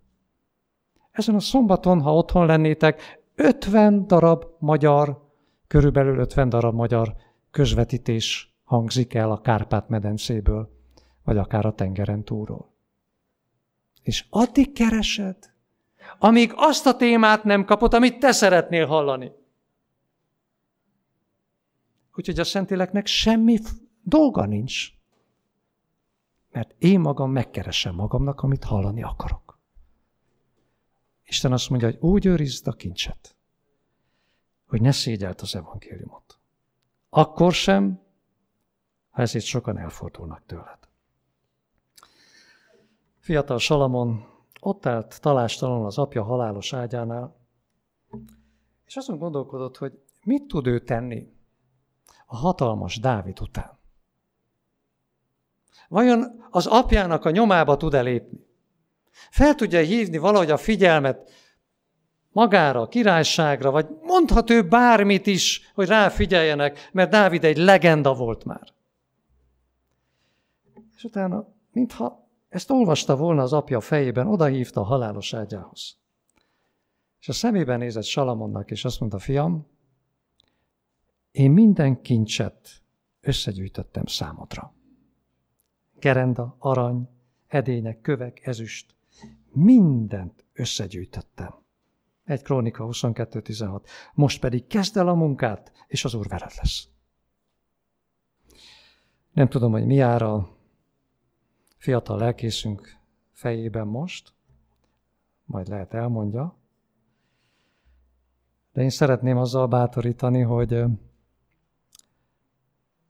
Ezen a szombaton, ha otthon lennétek, 50 darab magyar, körülbelül 50 darab magyar közvetítés hangzik el a Kárpát-medencéből, vagy akár a tengeren túlról. És addig keresed, amíg azt a témát nem kapod, amit te szeretnél hallani. Úgyhogy a Szentéleknek semmi dolga nincs. Mert én magam megkeresem magamnak, amit hallani akarok. Isten azt mondja, hogy úgy őrizd a kincset, hogy ne szégyelt az evangéliumot. Akkor sem, ha ezért sokan elfordulnak tőled. Fiatal Salamon ott állt talástalanul az apja halálos ágyánál, és azon gondolkodott, hogy mit tud ő tenni a hatalmas Dávid után. Vajon az apjának a nyomába tud elépni? Fel tudja hívni valahogy a figyelmet magára, a királyságra, vagy mondhat ő bármit is, hogy ráfigyeljenek, mert Dávid egy legenda volt már. És utána, mintha ezt olvasta volna az apja fejében, odahívta a halálos ágyához. És a szemében nézett Salamonnak, és azt mondta, fiam, én minden kincset összegyűjtöttem számodra. Gerenda, arany, edények, kövek, ezüst, mindent összegyűjtöttem. Egy Krónika 22.16. Most pedig kezd el a munkát, és az Úr veled lesz. Nem tudom, hogy mi jár a fiatal lelkészünk fejében most, majd lehet elmondja, de én szeretném azzal bátorítani, hogy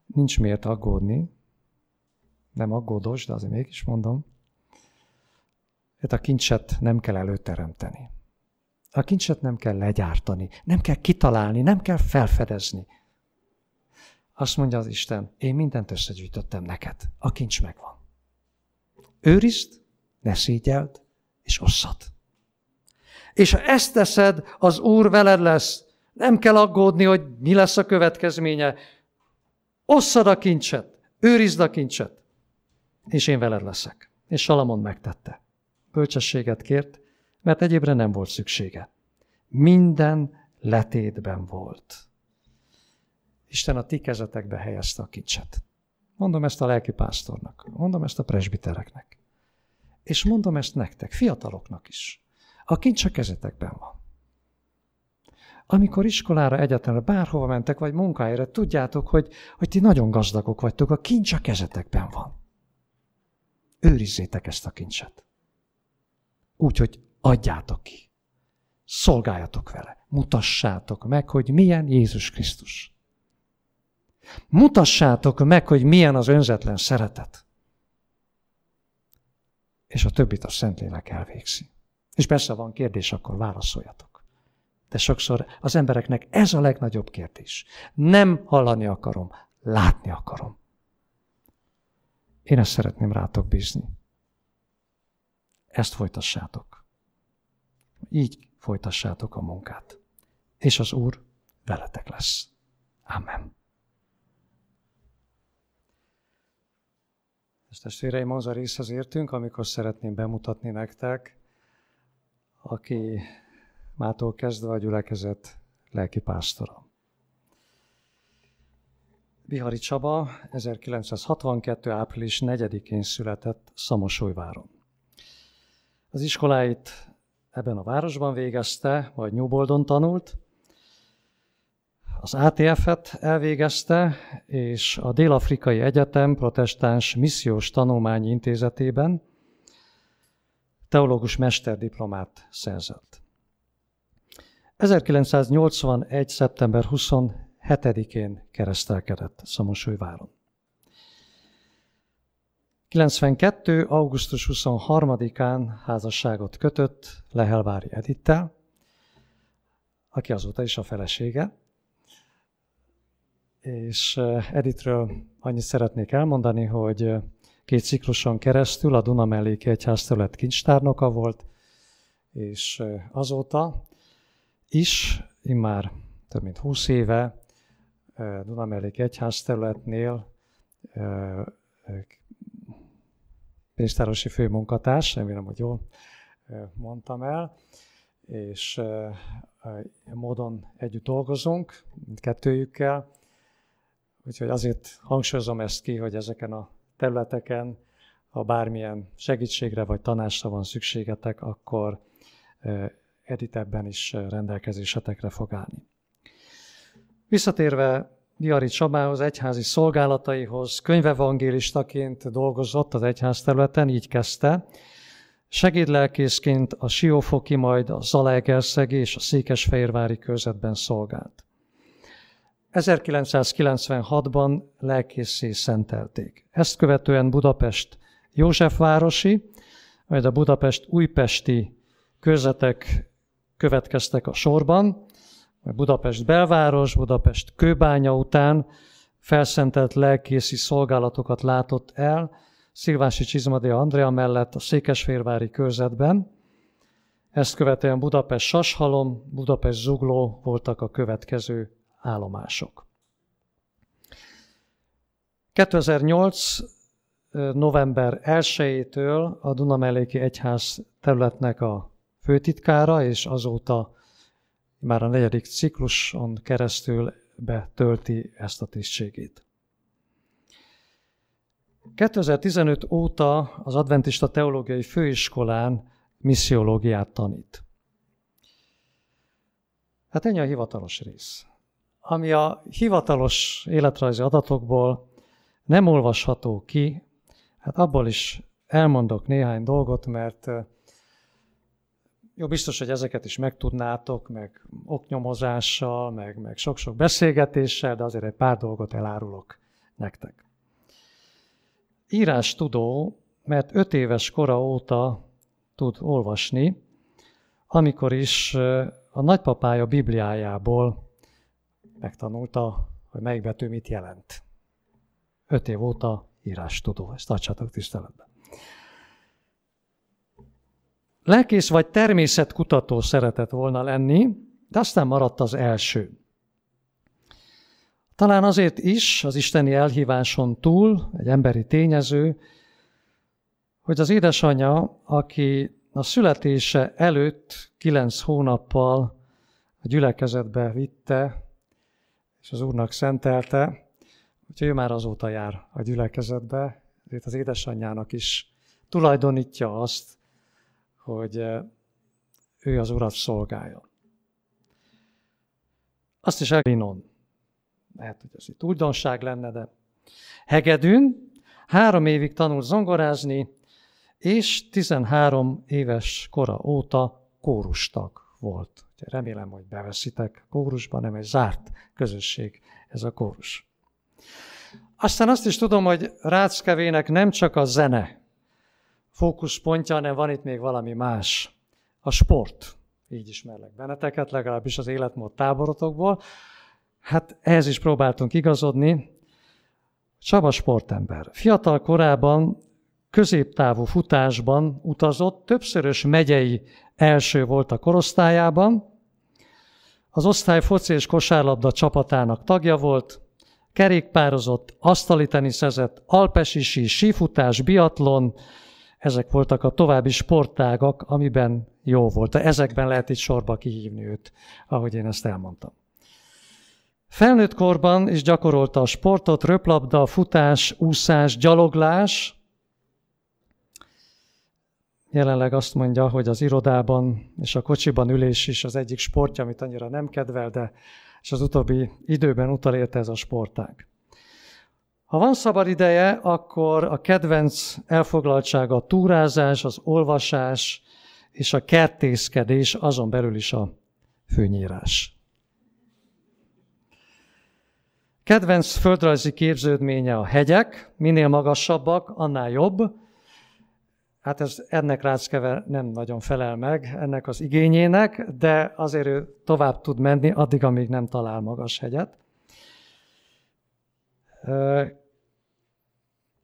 nincs miért aggódni, nem aggódos, de azért mégis mondom, hogy a kincset nem kell előteremteni. A kincset nem kell legyártani, nem kell kitalálni, nem kell felfedezni. Azt mondja az Isten, én mindent összegyűjtöttem neked, a kincs megvan. Őrizd, ne szégyeld, és osszad. És ha ezt teszed, az Úr veled lesz. Nem kell aggódni, hogy mi lesz a következménye. Osszad a kincset, őrizd a kincset, és én veled leszek. És Salamon megtette. Bölcsességet kért, mert egyébre nem volt szüksége. Minden letétben volt. Isten a ti kezetekbe helyezte a kincset. Mondom ezt a lelkipásztornak, mondom ezt a presbitereknek. És mondom ezt nektek, fiataloknak is. A kincs a kezetekben van. Amikor iskolára, egyetemre, bárhova mentek, vagy munkájára, tudjátok, hogy, hogy ti nagyon gazdagok vagytok, a kincs a kezetekben van. Őrizzétek ezt a kincset. Úgy, hogy adjátok ki. Szolgáljatok vele. Mutassátok meg, hogy milyen Jézus Krisztus. Mutassátok meg, hogy milyen az önzetlen szeretet. És a többit a Szentlélek elvégzi. És persze van kérdés, akkor válaszoljatok. De sokszor az embereknek ez a legnagyobb kérdés. Nem hallani akarom, látni akarom. Én ezt szeretném rátok bízni. Ezt folytassátok. Így folytassátok a munkát. És az Úr veletek lesz. Amen. Ezt testvéreim, az a részhez értünk, amikor szeretném bemutatni nektek, aki mától kezdve a gyülekezet lelki pásztora. Bihari Csaba 1962. április 4-én született Szamosújváron. Az iskoláit ebben a városban végezte, vagy Nyúboldon tanult, az ATF-et elvégezte, és a Dél-Afrikai Egyetem protestáns missziós tanulmányi intézetében teológus mesterdiplomát szerzett. 1981. szeptember 27-én keresztelkedett Szamosújváron. 92. augusztus 23-án házasságot kötött Lehelvári Edittel, aki azóta is a felesége. És eh, Editről annyit szeretnék elmondani, hogy eh, két cikluson keresztül a Dunamelléki Egyházterület kincstárnoka volt, és eh, azóta is, immár több mint 20 éve Dunamelléki Egyházterületnél pénztárosi főmunkatárs, remélem, hogy jól mondtam el, és módon együtt dolgozunk, kettőjükkel, úgyhogy azért hangsúlyozom ezt ki, hogy ezeken a területeken, ha bármilyen segítségre vagy tanásra van szükségetek, akkor Edith ebben is rendelkezésetekre fog állni. Visszatérve Diari Csabához, egyházi szolgálataihoz, könyvevangélistaként dolgozott az egyház területen, így kezdte. Segédlelkészként a Siófoki, majd a Zalaegerszegi és a Székesfehérvári körzetben szolgált. 1996-ban lelkészé szentelték. Ezt követően Budapest Józsefvárosi, majd a Budapest újpesti körzetek következtek a sorban, Budapest belváros, Budapest kőbánya után felszentelt lelkészi szolgálatokat látott el, Szilvási Csizmadé Andrea mellett a Székesférvári körzetben. Ezt követően Budapest Sashalom, Budapest Zugló voltak a következő állomások. 2008. november 1-től a Dunamelléki Egyház területnek a főtitkára, és azóta már a negyedik cikluson keresztül betölti ezt a tisztségét. 2015 óta az Adventista Teológiai Főiskolán missziológiát tanít. Hát ennyi a hivatalos rész. Ami a hivatalos életrajzi adatokból nem olvasható ki, hát abból is elmondok néhány dolgot, mert jó, biztos, hogy ezeket is megtudnátok, meg oknyomozással, meg, meg sok-sok beszélgetéssel, de azért egy pár dolgot elárulok nektek. Írás tudó, mert öt éves kora óta tud olvasni, amikor is a nagypapája Bibliájából megtanulta, hogy melyik betű mit jelent. Öt év óta írás tudó, ezt tartsátok tiszteletben. Lelkész vagy természetkutató szeretett volna lenni, de aztán maradt az első. Talán azért is, az isteni elhíváson túl, egy emberi tényező, hogy az édesanyja, aki a születése előtt kilenc hónappal a gyülekezetbe vitte, és az Úrnak szentelte, hogy ő már azóta jár a gyülekezetbe, ezért az édesanyjának is tulajdonítja azt, hogy eh, ő az Urat szolgálja. Azt is elvinon. Lehet, hogy ez itt újdonság lenne, de hegedűn három évig tanult zongorázni, és 13 éves kora óta kórustag volt. Remélem, hogy beveszitek kórusba, nem egy zárt közösség ez a kórus. Aztán azt is tudom, hogy Ráckevének nem csak a zene fókuszpontja, hanem van itt még valami más. A sport. Így ismerlek benneteket, legalábbis az életmód táborotokból. Hát ehhez is próbáltunk igazodni. Csaba sportember. Fiatal korában középtávú futásban utazott, többszörös megyei első volt a korosztályában, az osztály foci és kosárlabda csapatának tagja volt, kerékpározott, asztali teniszezett, alpesisi, sífutás, biatlon, ezek voltak a további sportágak, amiben jó volt. Ezekben lehet itt sorba kihívni őt, ahogy én ezt elmondtam. Felnőtt korban is gyakorolta a sportot, röplabda, futás, úszás, gyaloglás. Jelenleg azt mondja, hogy az irodában és a kocsiban ülés is az egyik sportja, amit annyira nem kedvel, de és az utóbbi időben utalérte ez a sportág. Ha van szabad ideje, akkor a kedvenc elfoglaltsága a túrázás, az olvasás és a kertészkedés, azon belül is a főnyírás. Kedvenc földrajzi képződménye a hegyek, minél magasabbak, annál jobb. Hát ez ennek Ráckeve nem nagyon felel meg, ennek az igényének, de azért ő tovább tud menni, addig, amíg nem talál magas hegyet.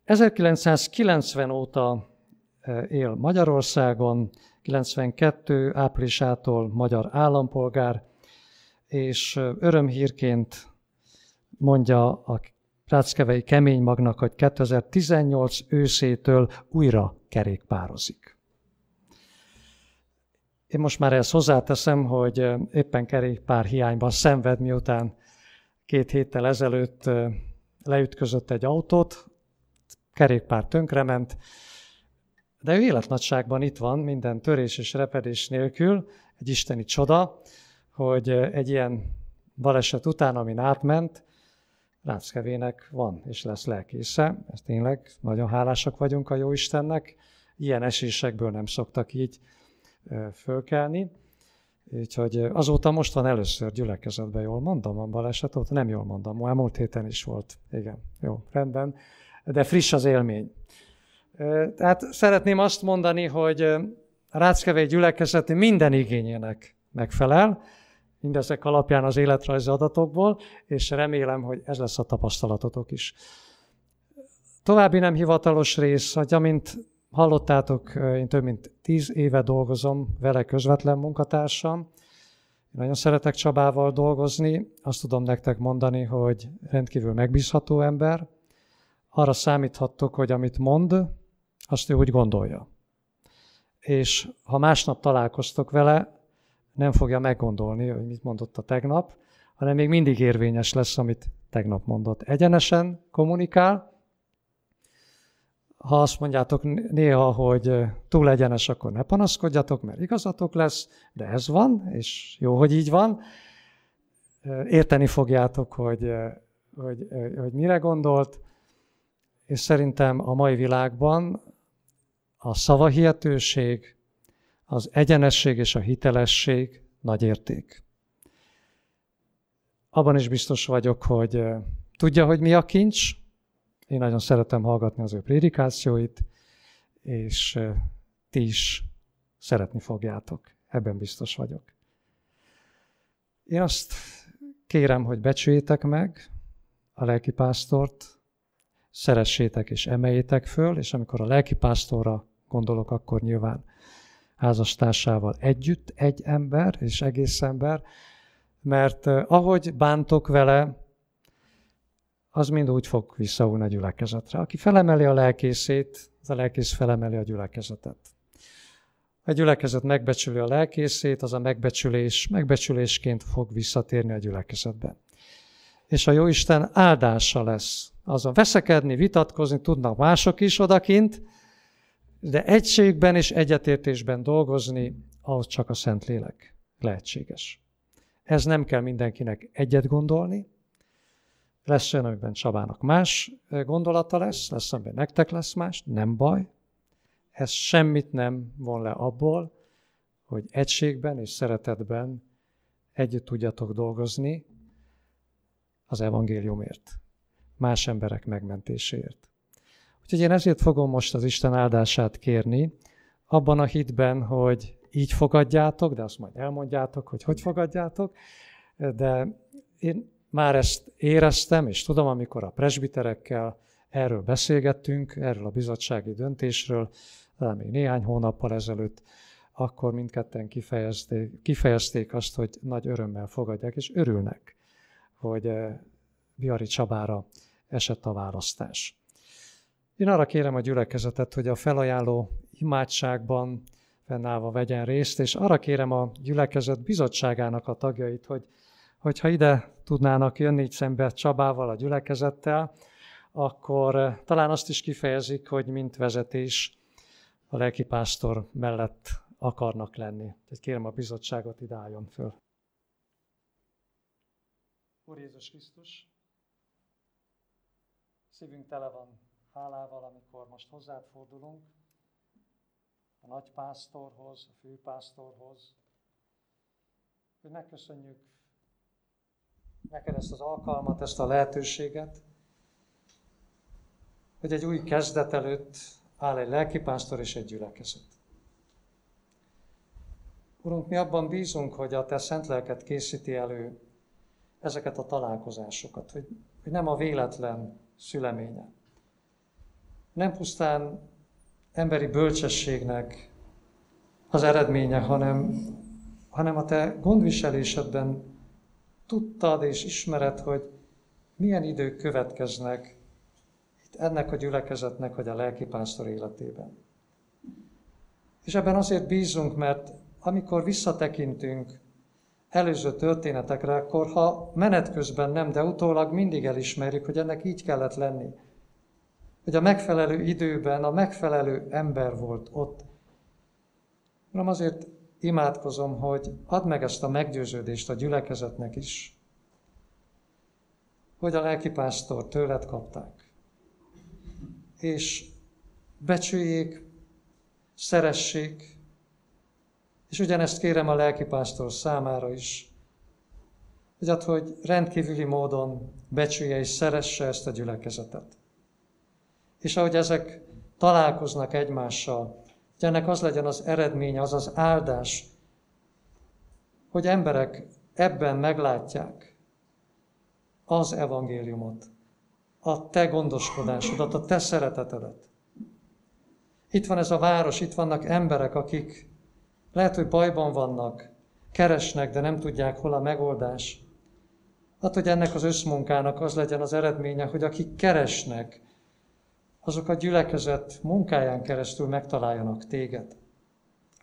1990 óta él Magyarországon, 92 áprilisától magyar állampolgár, és örömhírként mondja a Ráckevei kemény magnak, hogy 2018 őszétől újra kerékpározik. Én most már ezt hozzáteszem, hogy éppen kerékpár hiányban szenved, miután két héttel ezelőtt leütközött egy autót, kerékpár tönkrement, de ő életnagyságban itt van, minden törés és repedés nélkül, egy isteni csoda, hogy egy ilyen baleset után, amin átment, Ráckevének van és lesz lelkésze. Ez tényleg nagyon hálásak vagyunk a jó Istennek. Ilyen esésekből nem szoktak így fölkelni. Úgyhogy azóta most van először gyülekezetben, jól mondom a baleset, ott nem jól mondom, már múlt héten is volt. Igen, jó, rendben. De friss az élmény. Tehát szeretném azt mondani, hogy a Ráckevei gyülekezeti minden igényének megfelel, mindezek alapján az életrajzi adatokból, és remélem, hogy ez lesz a tapasztalatotok is. További nem hivatalos rész, hogy amint hallottátok, én több mint tíz éve dolgozom vele közvetlen munkatársam. Nagyon szeretek Csabával dolgozni, azt tudom nektek mondani, hogy rendkívül megbízható ember. Arra számíthattok, hogy amit mond, azt ő úgy gondolja. És ha másnap találkoztok vele, nem fogja meggondolni, hogy mit mondott a tegnap, hanem még mindig érvényes lesz, amit tegnap mondott. Egyenesen kommunikál. Ha azt mondjátok néha, hogy túl egyenes, akkor ne panaszkodjatok, mert igazatok lesz, de ez van, és jó, hogy így van. Érteni fogjátok, hogy, hogy, hogy mire gondolt, és szerintem a mai világban a szavahihetőség, az egyenesség és a hitelesség nagy érték. Abban is biztos vagyok, hogy tudja, hogy mi a kincs. Én nagyon szeretem hallgatni az ő prédikációit, és ti is szeretni fogjátok. Ebben biztos vagyok. Én azt kérem, hogy becsüljétek meg a lelkipásztort, szeressétek és emeljétek föl, és amikor a lelkipásztorra gondolok, akkor nyilván házastársával együtt, egy ember és egész ember, mert ahogy bántok vele, az mind úgy fog visszaúlni a gyülekezetre. Aki felemeli a lelkészét, az a lelkész felemeli a gyülekezetet. A gyülekezet megbecsüli a lelkészét, az a megbecsülés megbecsülésként fog visszatérni a gyülekezetbe. És a Jóisten áldása lesz. Az a veszekedni, vitatkozni tudnak mások is odakint, de egységben és egyetértésben dolgozni, ahhoz csak a Szentlélek lehetséges. Ez nem kell mindenkinek egyet gondolni, lesz olyan, amiben Csabának más gondolata lesz, lesz, amiben nektek lesz más, nem baj. Ez semmit nem von le abból, hogy egységben és szeretetben együtt tudjatok dolgozni az evangéliumért, más emberek megmentéséért. Úgyhogy én ezért fogom most az Isten áldását kérni, abban a hitben, hogy így fogadjátok, de azt majd elmondjátok, hogy hogy fogadjátok, de én már ezt éreztem, és tudom, amikor a presbiterekkel erről beszélgettünk, erről a bizottsági döntésről, de még néhány hónappal ezelőtt, akkor mindketten kifejezték, kifejezték azt, hogy nagy örömmel fogadják, és örülnek, hogy eh, Biari Csabára esett a választás. Én arra kérem a gyülekezetet, hogy a felajánló imádságban fennállva vegyen részt, és arra kérem a gyülekezet bizottságának a tagjait, hogy hogyha ide tudnának jönni így szembe Csabával, a gyülekezettel, akkor talán azt is kifejezik, hogy mint vezetés a lelkipásztor mellett akarnak lenni. Tehát kérem a bizottságot, ide álljon föl. Úr Jézus Krisztus, szívünk tele van hálával, amikor most hozzád fordulunk, a nagypásztorhoz, a főpásztorhoz, hogy megköszönjük neked ezt az alkalmat, ezt a lehetőséget, hogy egy új kezdet előtt áll egy lelkipásztor és egy gyülekezet. Urunk, mi abban bízunk, hogy a Te szent lelket készíti elő ezeket a találkozásokat, hogy, hogy nem a véletlen szüleménye. Nem pusztán emberi bölcsességnek az eredménye, hanem, hanem a te gondviselésedben tudtad és ismered, hogy milyen idők következnek itt ennek a gyülekezetnek, vagy a lelkipásztor életében. És ebben azért bízunk, mert amikor visszatekintünk előző történetekre, akkor ha menet közben nem, de utólag mindig elismerjük, hogy ennek így kellett lenni. Hogy a megfelelő időben a megfelelő ember volt ott. Nem azért imádkozom, hogy add meg ezt a meggyőződést a gyülekezetnek is, hogy a lelkipásztor tőled kapták. És becsüljék, szeressék, és ugyanezt kérem a lelkipásztor számára is, hogy ad, hogy rendkívüli módon becsülje és szeresse ezt a gyülekezetet. És ahogy ezek találkoznak egymással, hogy ennek az legyen az eredménye, az az áldás, hogy emberek ebben meglátják az evangéliumot, a te gondoskodásodat, a te szeretetedet. Itt van ez a város, itt vannak emberek, akik lehet, hogy bajban vannak, keresnek, de nem tudják, hol a megoldás. Hát, hogy ennek az összmunkának az legyen az eredménye, hogy akik keresnek, azok a gyülekezet munkáján keresztül megtaláljanak téged.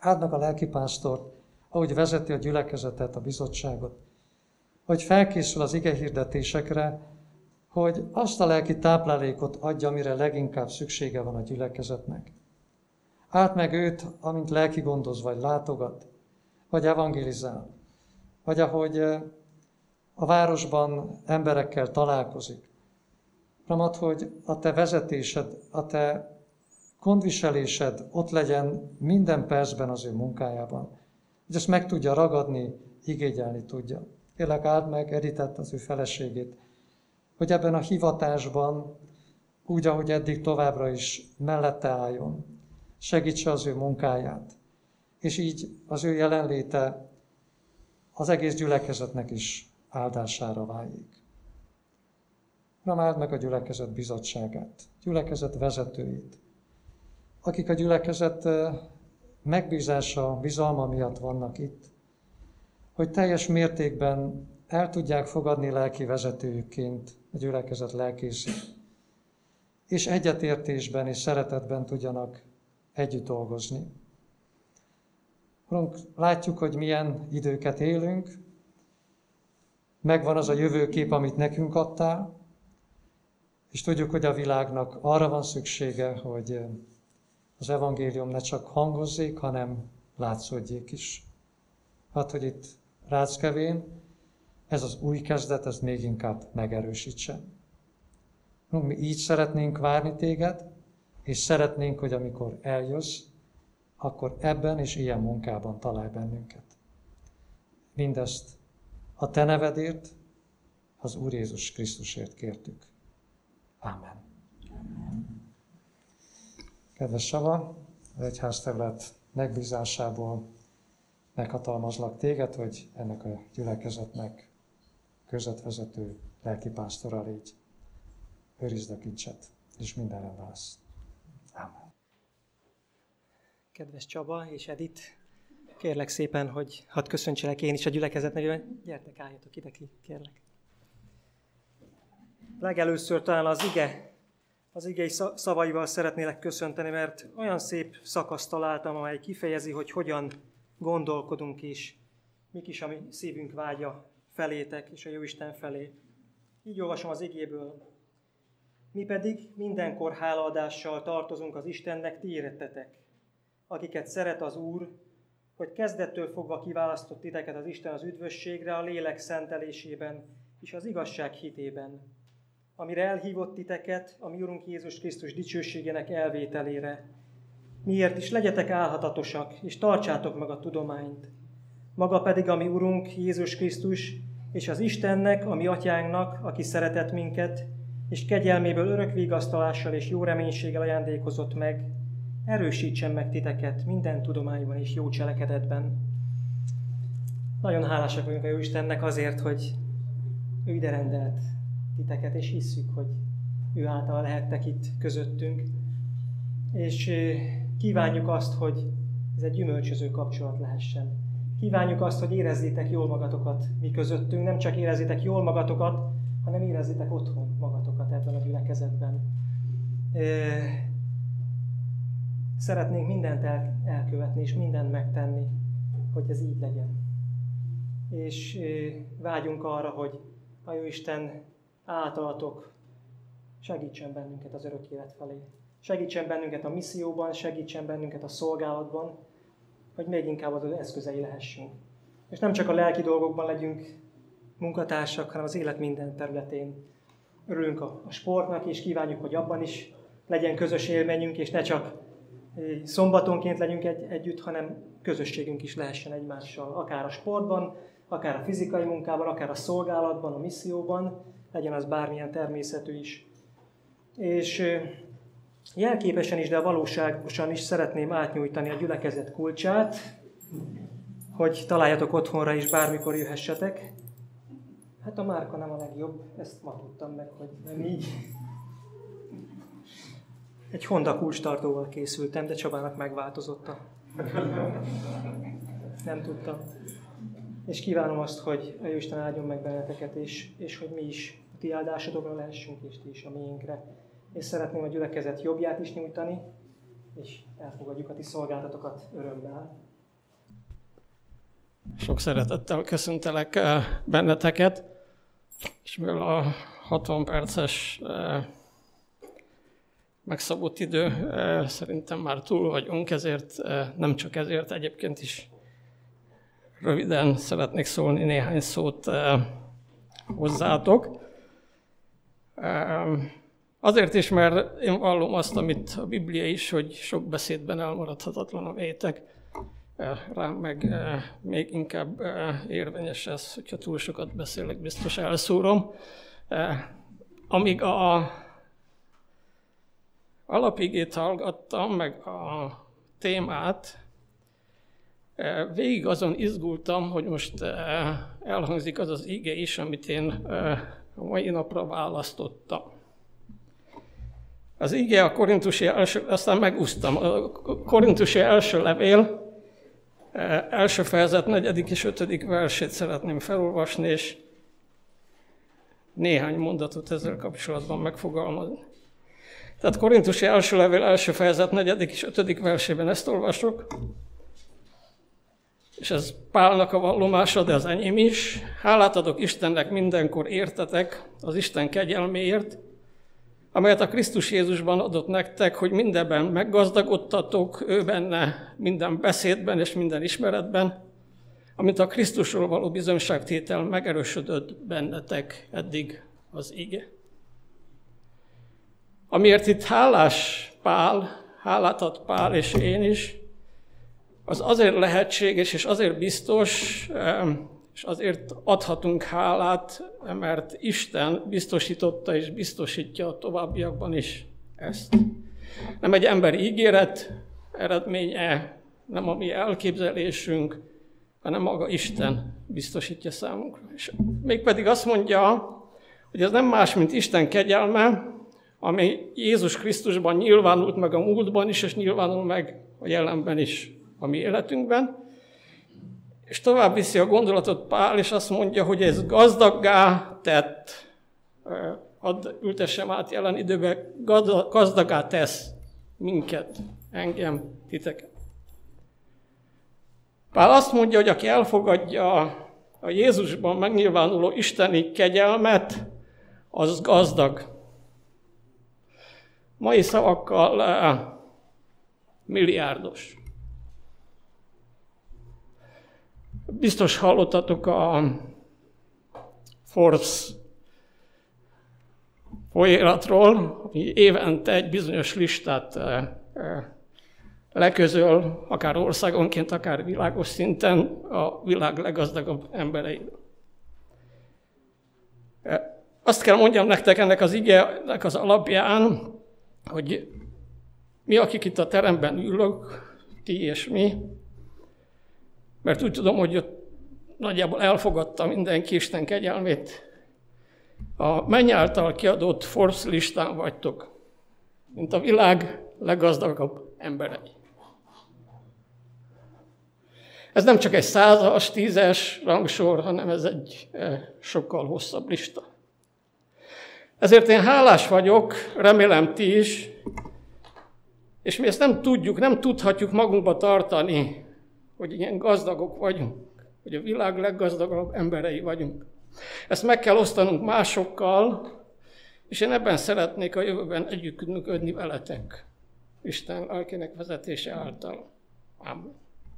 Áldnak a lelkipásztort, ahogy vezeti a gyülekezetet, a bizottságot, hogy felkészül az ige hirdetésekre, hogy azt a lelki táplálékot adja, amire leginkább szüksége van a gyülekezetnek. Áld meg őt, amint lelki gondoz, vagy látogat, vagy evangelizál, vagy ahogy a városban emberekkel találkozik. Ramat, hogy a te vezetésed, a te gondviselésed ott legyen minden percben az ő munkájában. Hogy ezt meg tudja ragadni, igényelni tudja. Kérlek, áld meg Editet, az ő feleségét, hogy ebben a hivatásban, úgy, ahogy eddig továbbra is mellette álljon, segítse az ő munkáját. És így az ő jelenléte az egész gyülekezetnek is áldására váljék. Nem áld meg a gyülekezet bizottságát, gyülekezet vezetőit, akik a gyülekezet megbízása, bizalma miatt vannak itt, hogy teljes mértékben el tudják fogadni lelki vezetőjükként a gyülekezet lelkészét, és egyetértésben és szeretetben tudjanak együtt dolgozni. Urunk, látjuk, hogy milyen időket élünk, megvan az a jövőkép, amit nekünk adtál, és tudjuk, hogy a világnak arra van szüksége, hogy az evangélium ne csak hangozzék, hanem látszódjék is. Hát, hogy itt Ráckevén ez az új kezdet, ez még inkább megerősítsen. Mi így szeretnénk várni téged, és szeretnénk, hogy amikor eljössz, akkor ebben és ilyen munkában találj bennünket. Mindezt a Te nevedért, az Úr Jézus Krisztusért kértük. Amen. Kedves Sava, az egyházterület megbízásából meghatalmazlak téged, hogy ennek a gyülekezetnek közvetvezető lelkipásztora légy. Őrizd a kincset, és minden rendben lesz. Amen. Kedves Csaba és Edith, kérlek szépen, hogy hadd köszöntselek én is a gyülekezet nevében. Gyertek, álljatok ide, kérlek. Legelőször talán az ige, az igei szavaival szeretnélek köszönteni, mert olyan szép szakaszt találtam, amely kifejezi, hogy hogyan gondolkodunk és mik is a mi szívünk vágya felétek és a Jóisten felé. Így olvasom az igéből. Mi pedig mindenkor hálaadással tartozunk az Istennek, ti érettetek, akiket szeret az Úr, hogy kezdettől fogva kiválasztott titeket az Isten az üdvösségre, a lélek szentelésében és az igazság hitében, amire elhívott titeket a mi Urunk Jézus Krisztus dicsőségének elvételére. Miért is legyetek álhatatosak, és tartsátok meg a tudományt. Maga pedig a mi Urunk Jézus Krisztus, és az Istennek, a mi atyánknak, aki szeretett minket, és kegyelméből örök vigasztalással és jó reménységgel ajándékozott meg, erősítsen meg titeket minden tudományban és jó cselekedetben. Nagyon hálásak vagyunk a Jó Istennek azért, hogy ő ide rendelt titeket, és hisszük, hogy ő által lehettek itt közöttünk. És kívánjuk azt, hogy ez egy gyümölcsöző kapcsolat lehessen. Kívánjuk azt, hogy érezzétek jól magatokat mi közöttünk, nem csak érezzétek jól magatokat, hanem érezzétek otthon magatokat gyülekezetben. Szeretnénk mindent el, elkövetni, és mindent megtenni, hogy ez így legyen. És vágyunk arra, hogy a Jóisten általatok segítsen bennünket az örök élet felé. Segítsen bennünket a misszióban, segítsen bennünket a szolgálatban, hogy még inkább az eszközei lehessünk. És nem csak a lelki dolgokban legyünk munkatársak, hanem az élet minden területén. Örülünk a, a sportnak, és kívánjuk, hogy abban is legyen közös élményünk, és ne csak szombatonként legyünk egy, együtt, hanem közösségünk is lehessen egymással, akár a sportban, akár a fizikai munkában, akár a szolgálatban, a misszióban, legyen az bármilyen természetű is. És jelképesen is, de valóságosan is szeretném átnyújtani a gyülekezet kulcsát, hogy találjatok otthonra is, bármikor jöhessetek. Hát a márka nem a legjobb, ezt ma tudtam meg, hogy nem így. Egy Honda kulcstartóval készültem, de Csabának megváltozott a... Nem tudtam. És kívánom azt, hogy a Jóisten áldjon meg benneteket, és, és hogy mi is a ti áldásodokra lehessünk, és ti is a miénkre. És szeretném a gyülekezet jobbját is nyújtani, és elfogadjuk a ti szolgáltatokat örömmel. Sok szeretettel köszöntelek eh, benneteket, és mivel a 60 perces eh, megszabott idő, eh, szerintem már túl vagyunk, ezért nem csak ezért, egyébként is röviden szeretnék szólni néhány szót hozzátok. Azért is, mert én vallom azt, amit a Biblia is, hogy sok beszédben elmaradhatatlan a vétek. Rám meg még inkább érvényes ez, hogyha túl sokat beszélek, biztos elszúrom. Amíg a alapigét hallgattam, meg a témát, végig azon izgultam, hogy most elhangzik az az ige is, amit én a mai napra választottam. Az ige a korintusi első, aztán megúsztam, a korintusi első levél, első fejezet, negyedik és ötödik versét szeretném felolvasni, és néhány mondatot ezzel kapcsolatban megfogalmazni. Tehát Korintusi első levél, első fejezet, negyedik és ötödik versében ezt olvasok és ez Pálnak a vallomása, de az enyém is. Hálát adok Istennek mindenkor értetek az Isten kegyelméért, amelyet a Krisztus Jézusban adott nektek, hogy mindenben meggazdagodtatok, ő benne minden beszédben és minden ismeretben, amit a Krisztusról való bizonyságtétel megerősödött bennetek eddig az ige. Amiért itt hálás Pál, hálát ad Pál és én is, az azért lehetséges és azért biztos, és azért adhatunk hálát, mert Isten biztosította és biztosítja a továbbiakban is ezt. Nem egy emberi ígéret eredménye, nem a mi elképzelésünk, hanem maga Isten biztosítja számunkra. És mégpedig azt mondja, hogy ez nem más, mint Isten kegyelme, ami Jézus Krisztusban nyilvánult meg a múltban is, és nyilvánul meg a jelenben is a mi életünkben. És tovább viszi a gondolatot Pál, és azt mondja, hogy ez gazdaggá tett, hadd ültessem át jelen időben, gazdagá tesz minket, engem, titeket. Pál azt mondja, hogy aki elfogadja a Jézusban megnyilvánuló isteni kegyelmet, az gazdag. Mai szavakkal eh, milliárdos. Biztos hallottatok a Forbes folyératról, ami évente egy bizonyos listát eh, eh, leközöl, akár országonként, akár világos szinten a világ leggazdagabb emberei. Azt kell mondjam nektek ennek az igének az alapján, hogy mi, akik itt a teremben ülök, ti és mi, mert úgy tudom, hogy ott nagyjából elfogadta mindenki Isten kegyelmét. A menny által kiadott Forbes listán vagytok, mint a világ leggazdagabb emberei. Ez nem csak egy százas, tízes rangsor, hanem ez egy eh, sokkal hosszabb lista. Ezért én hálás vagyok, remélem ti is, és mi ezt nem tudjuk, nem tudhatjuk magunkba tartani, hogy ilyen gazdagok vagyunk, hogy a világ leggazdagabb emberei vagyunk. Ezt meg kell osztanunk másokkal, és én ebben szeretnék a jövőben együttműködni veletek. Isten lelkének vezetése által. Amen.